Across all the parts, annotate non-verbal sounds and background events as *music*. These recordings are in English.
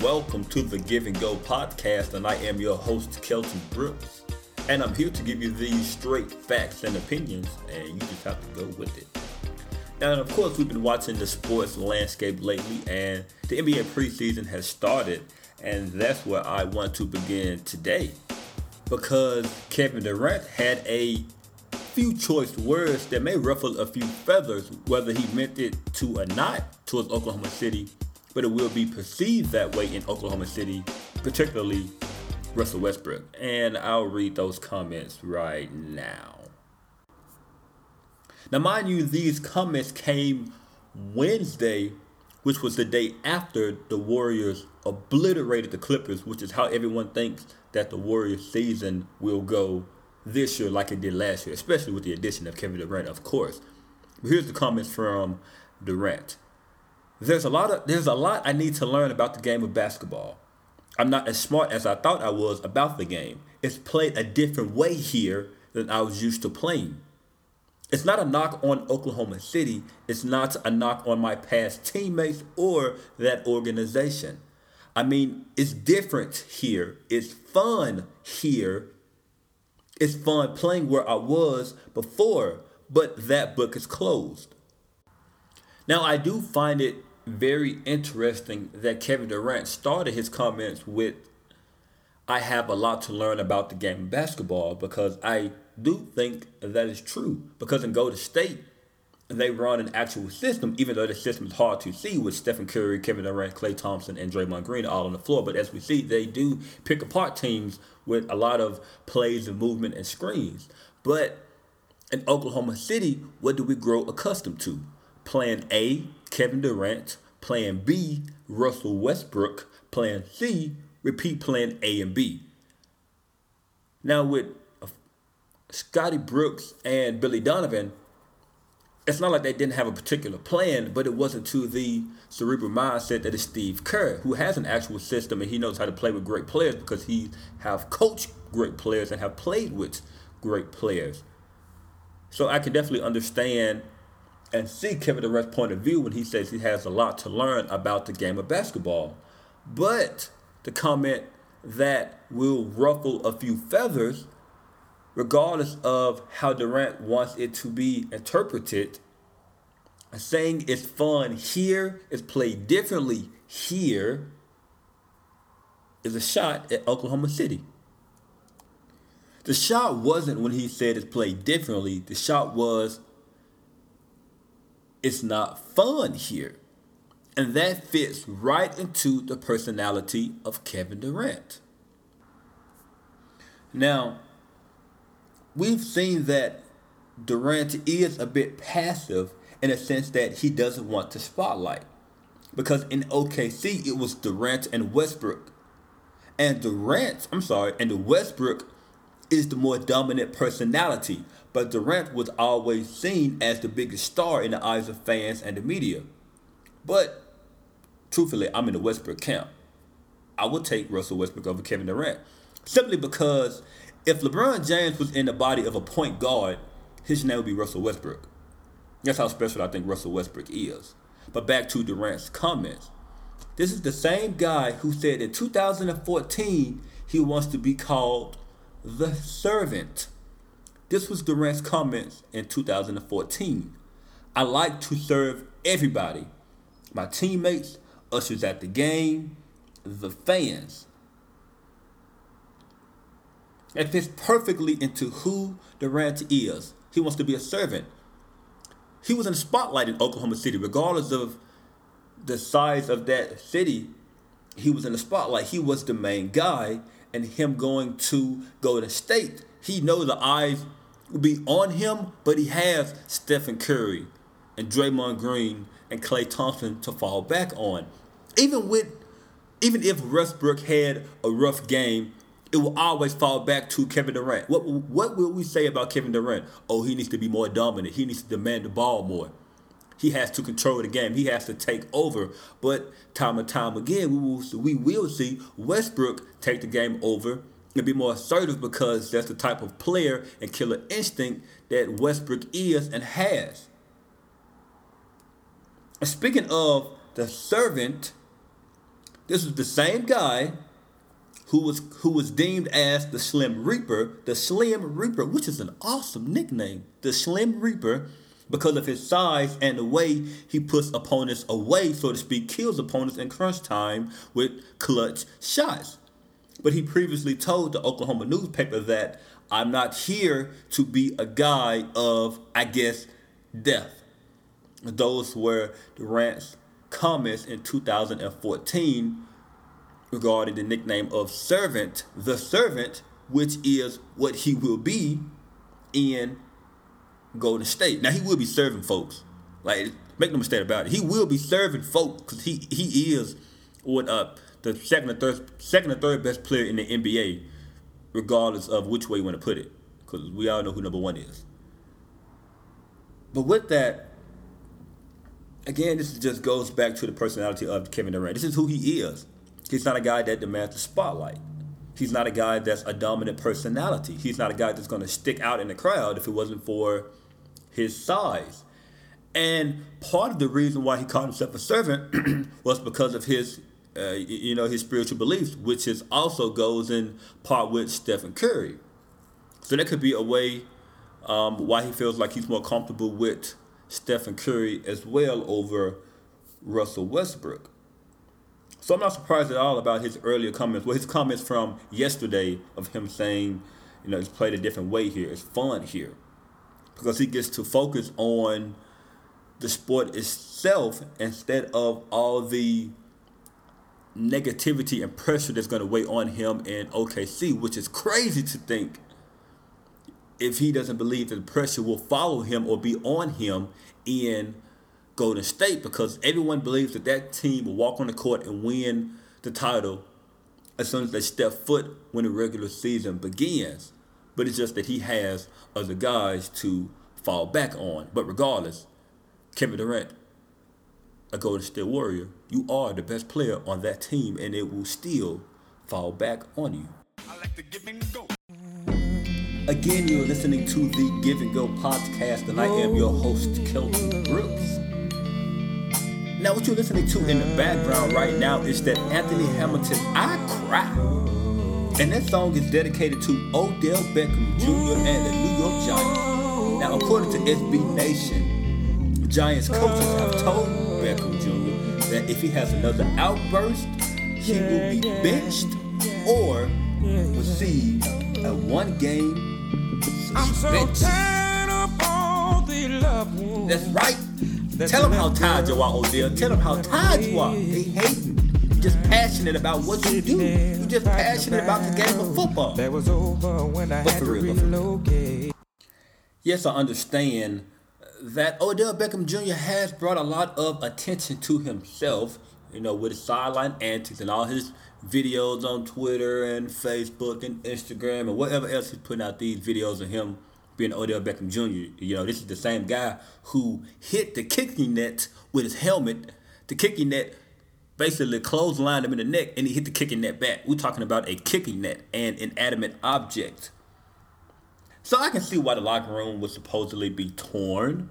Welcome to the Give and Go podcast, and I am your host, Kelton Brooks. And I'm here to give you these straight facts and opinions, and you just have to go with it. Now, and of course, we've been watching the sports landscape lately, and the NBA preseason has started, and that's where I want to begin today. Because Kevin Durant had a few choice words that may ruffle a few feathers, whether he meant it to or not towards Oklahoma City but it will be perceived that way in Oklahoma City, particularly Russell Westbrook. And I'll read those comments right now. Now, mind you, these comments came Wednesday, which was the day after the Warriors obliterated the Clippers, which is how everyone thinks that the Warriors season will go this year like it did last year, especially with the addition of Kevin Durant, of course. But Here's the comments from Durant there's a lot of there's a lot I need to learn about the game of basketball. I'm not as smart as I thought I was about the game. It's played a different way here than I was used to playing. It's not a knock on Oklahoma City. It's not a knock on my past teammates or that organization. I mean, it's different here. It's fun here. It's fun playing where I was before, but that book is closed. Now, I do find it very interesting that Kevin Durant started his comments with I have a lot to learn about the game of basketball because I do think that is true. Because in Golden State, they run an actual system, even though the system is hard to see with Stephen Curry, Kevin Durant, Klay Thompson, and Draymond Green all on the floor. But as we see, they do pick apart teams with a lot of plays and movement and screens. But in Oklahoma City, what do we grow accustomed to? Plan A, Kevin Durant. Plan B, Russell Westbrook. Plan C, repeat plan A and B. Now with uh, Scotty Brooks and Billy Donovan, it's not like they didn't have a particular plan, but it wasn't to the cerebral mindset that is Steve Kerr, who has an actual system and he knows how to play with great players because he have coached great players and have played with great players. So I can definitely understand and see Kevin Durant's point of view when he says he has a lot to learn about the game of basketball. But the comment that will ruffle a few feathers, regardless of how Durant wants it to be interpreted, saying it's fun here, it's played differently here, is a shot at Oklahoma City. The shot wasn't when he said it's played differently. The shot was it's not fun here. And that fits right into the personality of Kevin Durant. Now, we've seen that Durant is a bit passive in a sense that he doesn't want the spotlight. Because in OKC, it was Durant and Westbrook. And Durant, I'm sorry, and the Westbrook is the more dominant personality but Durant was always seen as the biggest star in the eyes of fans and the media. But truthfully, I'm in the Westbrook camp. I would take Russell Westbrook over Kevin Durant simply because if LeBron James was in the body of a point guard, his name would be Russell Westbrook. That's how special I think Russell Westbrook is. But back to Durant's comments. This is the same guy who said in 2014 he wants to be called the servant. This was Durant's comments in 2014. I like to serve everybody my teammates, ushers at the game, the fans. It fits perfectly into who Durant is. He wants to be a servant. He was in the spotlight in Oklahoma City, regardless of the size of that city. He was in the spotlight. He was the main guy, and him going to go Golden State, he knows the eyes will be on him, but he has Stephen Curry and Draymond Green and Klay Thompson to fall back on. Even with even if Westbrook had a rough game, it will always fall back to Kevin Durant. What what will we say about Kevin Durant? Oh, he needs to be more dominant. He needs to demand the ball more. He has to control the game. He has to take over. But time and time again, we will we will see Westbrook take the game over and be more assertive because that's the type of player and killer instinct that Westbrook is and has. And speaking of the servant, This is the same guy who was who was deemed as the Slim Reaper, the Slim Reaper, which is an awesome nickname, the Slim Reaper, because of his size and the way he puts opponents away, so to speak, kills opponents in crunch time with clutch shots. But he previously told the Oklahoma newspaper that I'm not here to be a guy of, I guess, death. Those were Durant's comments in 2014 regarding the nickname of servant, the servant, which is what he will be in Golden State. Now he will be serving folks. Like make no mistake about it, he will be serving folks because he he is what uh the second or third second or third best player in the NBA, regardless of which way you want to put it, because we all know who number one is. But with that, again, this just goes back to the personality of Kevin Durant. This is who he is. He's not a guy that demands the spotlight. He's not a guy that's a dominant personality. He's not a guy that's going to stick out in the crowd if it wasn't for his size. And part of the reason why he called himself a servant *clears throat* was because of his, uh, you know, his spiritual beliefs, which is also goes in part with Stephen Curry. So that could be a way um, why he feels like he's more comfortable with Stephen Curry as well over Russell Westbrook. So I'm not surprised at all about his earlier comments. Well, his comments from yesterday of him saying, you know, he's played a different way here. It's fun here. Because he gets to focus on the sport itself instead of all the negativity and pressure that's going to weigh on him in OKC, which is crazy to think if he doesn't believe that the pressure will follow him or be on him in Golden State because everyone believes that that team will walk on the court and win the title as soon as they step foot when the regular season begins. But it's just that he has other guys to fall back on. But regardless, Kevin Durant, a Golden State Warrior, you are the best player on that team and it will still fall back on you. Again, you're listening to the Give and Go podcast, and I am your host, Kelton Brooks. Now, what you're listening to in the background right now is that Anthony Hamilton, I Cry. And that song is dedicated to Odell Beckham Jr. and the New York Giants. Now, according to SB Nation, Giants coaches have told Beckham Jr. that if he has another outburst, he will be benched or receive a one game suspension. That's right. Tell them how tired you are, Odell. Tell them how tired you are. They hate you. You're just passionate about what you do. You're just passionate about the game of football. That was over when I had to relocate. Yes, I understand that Odell Beckham Jr. has brought a lot of attention to himself, you know, with his sideline antics and all his videos on Twitter and Facebook and Instagram and whatever else he's putting out these videos of him being Odell Beckham Jr. You know, this is the same guy who hit the kicking net with his helmet. The kicking net basically clotheslined him in the neck and he hit the kicking net back. We're talking about a kicking net and an adamant object. So I can see why the locker room would supposedly be torn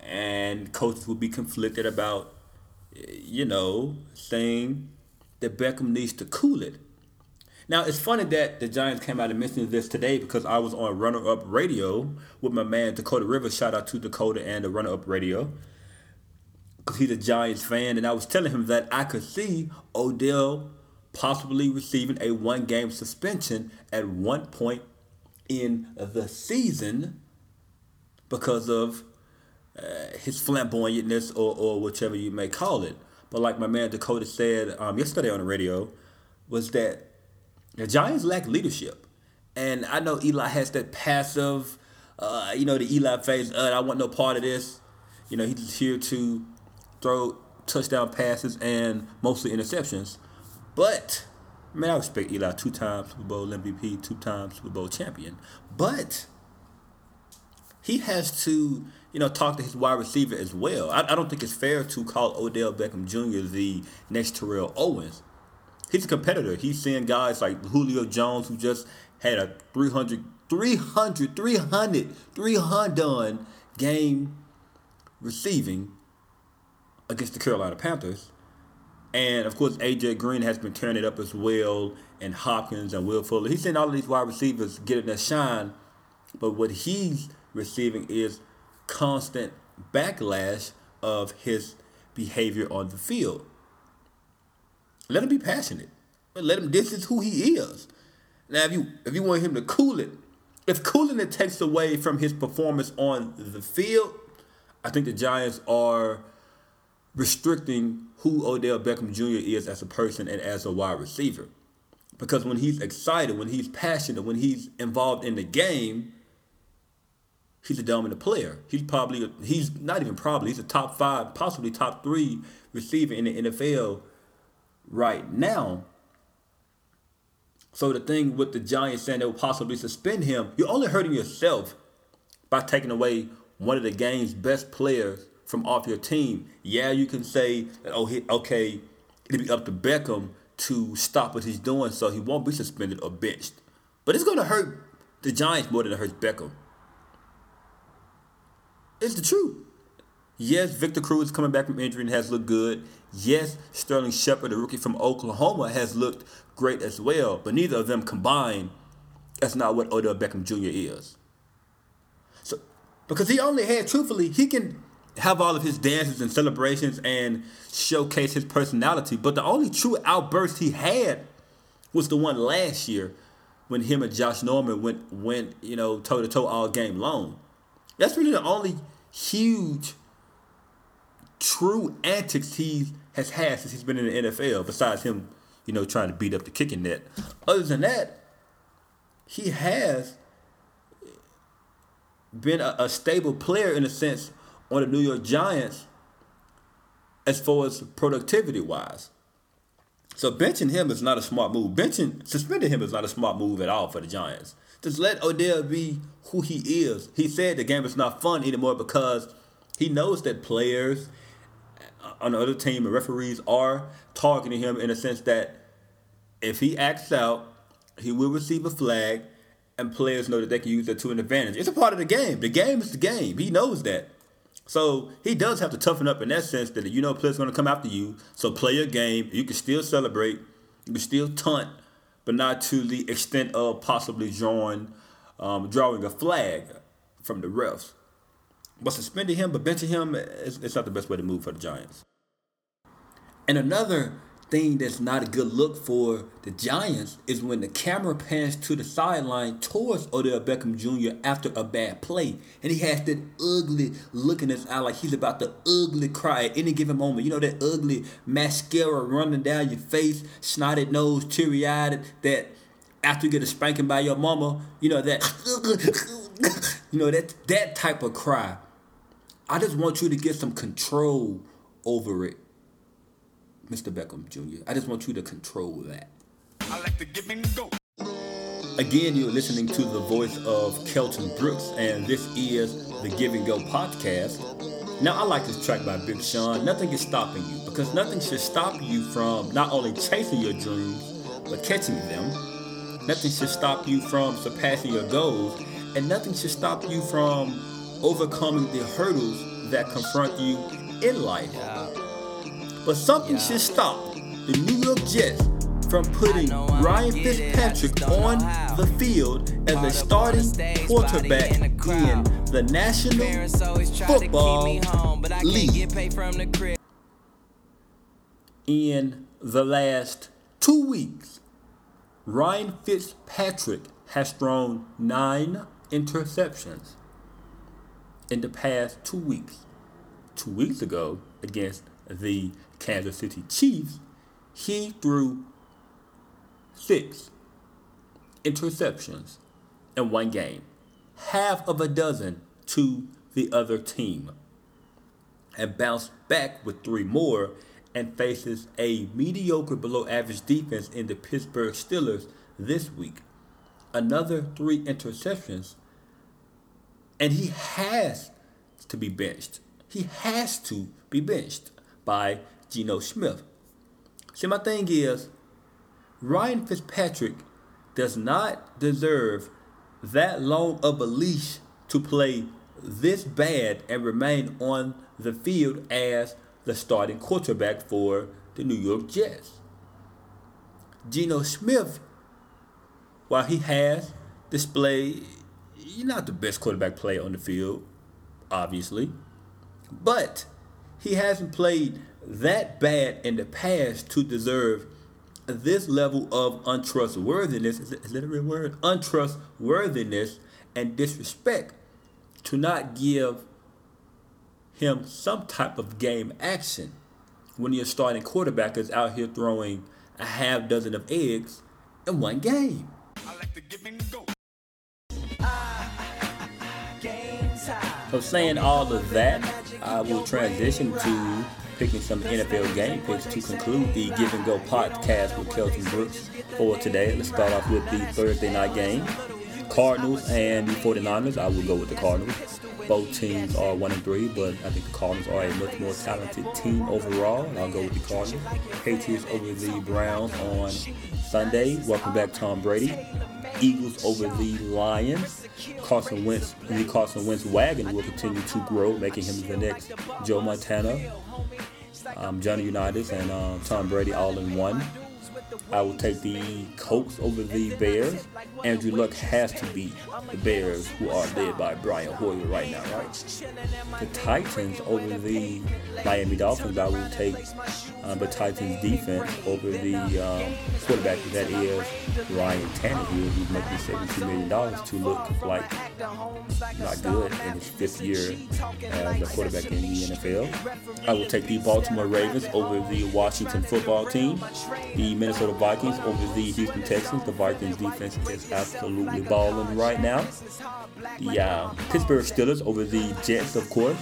and coaches would be conflicted about, you know, saying that Beckham needs to cool it. Now it's funny that the Giants came out and mentioned this today because I was on Runner Up Radio with my man Dakota Rivers. Shout out to Dakota and the Runner Up Radio because he's a Giants fan, and I was telling him that I could see Odell possibly receiving a one-game suspension at one point in the season because of uh, his flamboyantness or, or whichever you may call it. But like my man Dakota said um, yesterday on the radio, was that the Giants lack leadership. And I know Eli has that passive, uh, you know, the Eli phase, uh, I want no part of this. You know, he's here to throw touchdown passes and mostly interceptions. But, man, I respect Eli. Two times Super Bowl MVP, two times Super Bowl champion. But he has to, you know, talk to his wide receiver as well. I, I don't think it's fair to call Odell Beckham Jr. the next Terrell Owens he's a competitor. He's seeing guys like Julio Jones who just had a 300, 300, 300, 300 game receiving against the Carolina Panthers. And of course, AJ Green has been turning it up as well, and Hopkins and Will Fuller. He's seen all of these wide receivers getting their shine, but what he's receiving is constant backlash of his behavior on the field. Let him be passionate. Let him. This is who he is. Now, if you if you want him to cool it, if cooling it takes away from his performance on the field, I think the Giants are restricting who Odell Beckham Jr. is as a person and as a wide receiver. Because when he's excited, when he's passionate, when he's involved in the game, he's a dominant player. He's probably, he's not even probably, he's a top five, possibly top three receiver in the NFL right now. So the thing with the Giants saying they will possibly suspend him, you're only hurting yourself by taking away one of the game's best players from off your team. Yeah, you can say, oh, okay, it'll be up to Beckham to stop what he's doing so he won't be suspended or benched. But it's going to hurt the Giants more than it hurts Beckham. It's the truth. Yes, Victor Cruz coming back from injury and has looked good. Yes, Sterling Shepard, the rookie from Oklahoma, has looked great as well. But neither of them combined, that's not what Odell Beckham Jr. is. So, because he only had, truthfully, he can have all of his dances and celebrations and showcase his personality. But the only true outburst he had was the one last year when him and Josh Norman went went you know toe to toe all game long. That's really the only huge, true antics he has had since he's been in the NFL. Besides him, you know, trying to beat up the kicking net. Other than that, he has been a, a stable player in a sense on the New York Giants as far as productivity wise. So benching him is not a smart move. Benching suspending him is not a smart move at all for the Giants. Just let Odell be who he is. He said the game is not fun anymore because he knows that players on the other team and referees are targeting him in a sense that if he acts out, he will receive a flag, and players know that they can use that to an advantage. It's a part of the game. The game is the game. He knows that. So he does have to toughen up in that sense that you know players going to come after you. So play your game. You can still celebrate. You can still taunt, but not to the extent of possibly drawing um, drawing a flag from the refs. But suspending him, but benching him, it's, it's not the best way to move for the Giants. And another thing that's not a good look for the Giants is when the camera pans to the sideline towards Odell Beckham Jr. after a bad play. And he has that ugly look in his eye like he's about to ugly cry at any given moment. You know that ugly mascara running down your face, snotted nose, teary eyed, that after you get a spanking by your mama, you know that *laughs* you know that that type of cry. I just want you to get some control over it Mr. Beckham Jr. I just want you to control that. I like to give and go. Again, you're listening to the voice of Kelton Brooks, and this is the Give and Go podcast. Now, I like this track by Big Sean. Nothing is stopping you because nothing should stop you from not only chasing your dreams, but catching them. Nothing should stop you from surpassing your goals, and nothing should stop you from overcoming the hurdles that confront you in life. But something yeah. should stop the New York Jets from putting Ryan Fitzpatrick on the field as a starting quarterback in the National Football League. In the last two weeks, Ryan Fitzpatrick has thrown nine interceptions in the past two weeks. Two weeks ago, against the Kansas City Chiefs, he threw six interceptions in one game, half of a dozen to the other team, and bounced back with three more and faces a mediocre below average defense in the Pittsburgh Steelers this week. Another three interceptions, and he has to be benched. He has to be benched by Geno Smith. See, my thing is, Ryan Fitzpatrick does not deserve that long of a leash to play this bad and remain on the field as the starting quarterback for the New York Jets. Geno Smith, while he has displayed, he's not the best quarterback player on the field, obviously, but he hasn't played that bad in the past to deserve this level of untrustworthiness. Is, that a real word? Untrustworthiness and disrespect to not give him some type of game action when your starting quarterback is out here throwing a half dozen of eggs in one game. So saying all of that, I will transition to picking some NFL game picks to conclude the Give and Go podcast with Kelton Brooks for today. Let's start off with the Thursday night game. Cardinals and the 49ers. I will go with the Cardinals. Both teams are one and three, but I think the Cardinals are a much more talented team overall. And I'll go with the Cardinals. Patriots over the Browns on Sunday. Welcome back, Tom Brady. Eagles over the Lions. Carson Wentz, the Carson Wentz wagon will continue to grow, making him the next Joe Montana, um, Johnny Unitas, and uh, Tom Brady all in one. I will take the Colts over the Bears. Andrew Luck has to beat the Bears, who are led by Brian Hoyer right now, right? The Titans over the Miami Dolphins. I will take um, the Titans defense over the um, quarterback that is Ryan Tannehill, who's making $72 million to look like not good in his fifth year as a quarterback in the NFL. I will take the Baltimore Ravens over the Washington football team. The Minnesota Vikings over the Houston Texans. The Vikings defense is absolutely balling right now. The uh, Pittsburgh Steelers over the Jets, of course.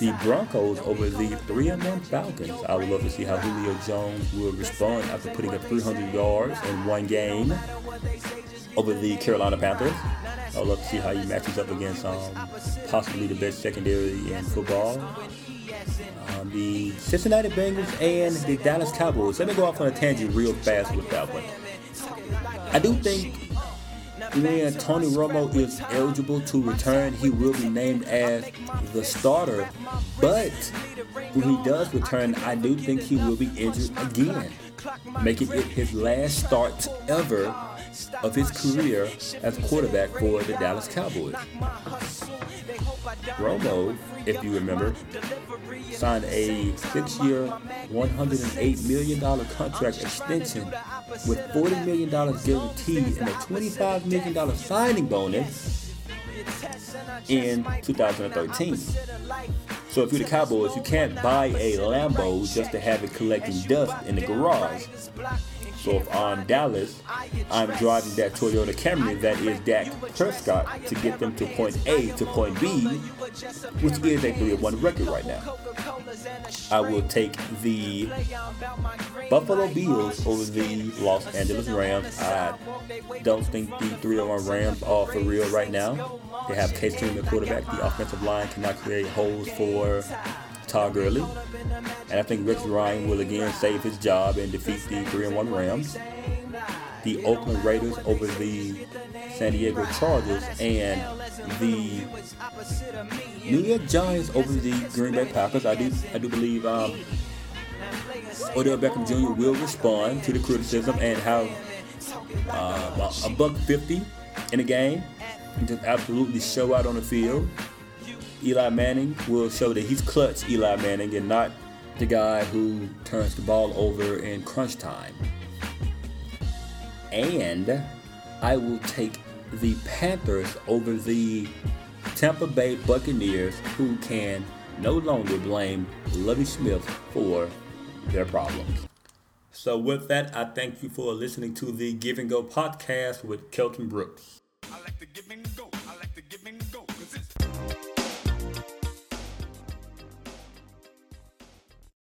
The Broncos over the 3 and 1 Falcons. I would love to see how Julio Jones will respond after putting up 300 yards in one game over the Carolina Panthers. I would love to see how he matches up against um, possibly the best secondary in football um, the Cincinnati Bengals and the Dallas Cowboys. Let me go off on a tangent real fast with that one. I do think when Tony Romo is eligible to return, he will be named as the starter. But when he does return, I do think he will be injured again, making it his last start ever of his career as quarterback for the Dallas Cowboys. Romo, if you remember, signed a six-year, $108 million contract extension with $40 million guaranteed and a $25 million signing bonus in 2013. So if you're the Cowboys, you can't buy a Lambo just to have it collecting dust in the garage. So if I'm Dallas, I'm driving that Toyota Camry that is Dak Prescott to get them to point A to point B, which is a 3-1 record right now. I will take the Buffalo Bills over the Los Angeles Rams. I don't think the 3-1 Rams are for real right now. They have Case Keenum the quarterback. The offensive line cannot create holes for Todd Gurley. And I think Rex Ryan will again save his job and defeat the 3 and 1 Rams. The Oakland Raiders over the San Diego Chargers and the New York Giants over the Green Bay Packers. I do I do believe um, Odell Beckham Jr. will respond to the criticism and have uh, a buck 50 in a game and just absolutely show out on the field. Eli Manning will show that he's clutch Eli Manning and not the guy who turns the ball over in crunch time. And I will take the Panthers over the Tampa Bay Buccaneers, who can no longer blame Lovie Smith for their problems. So, with that, I thank you for listening to the Give and Go podcast with Kelton Brooks.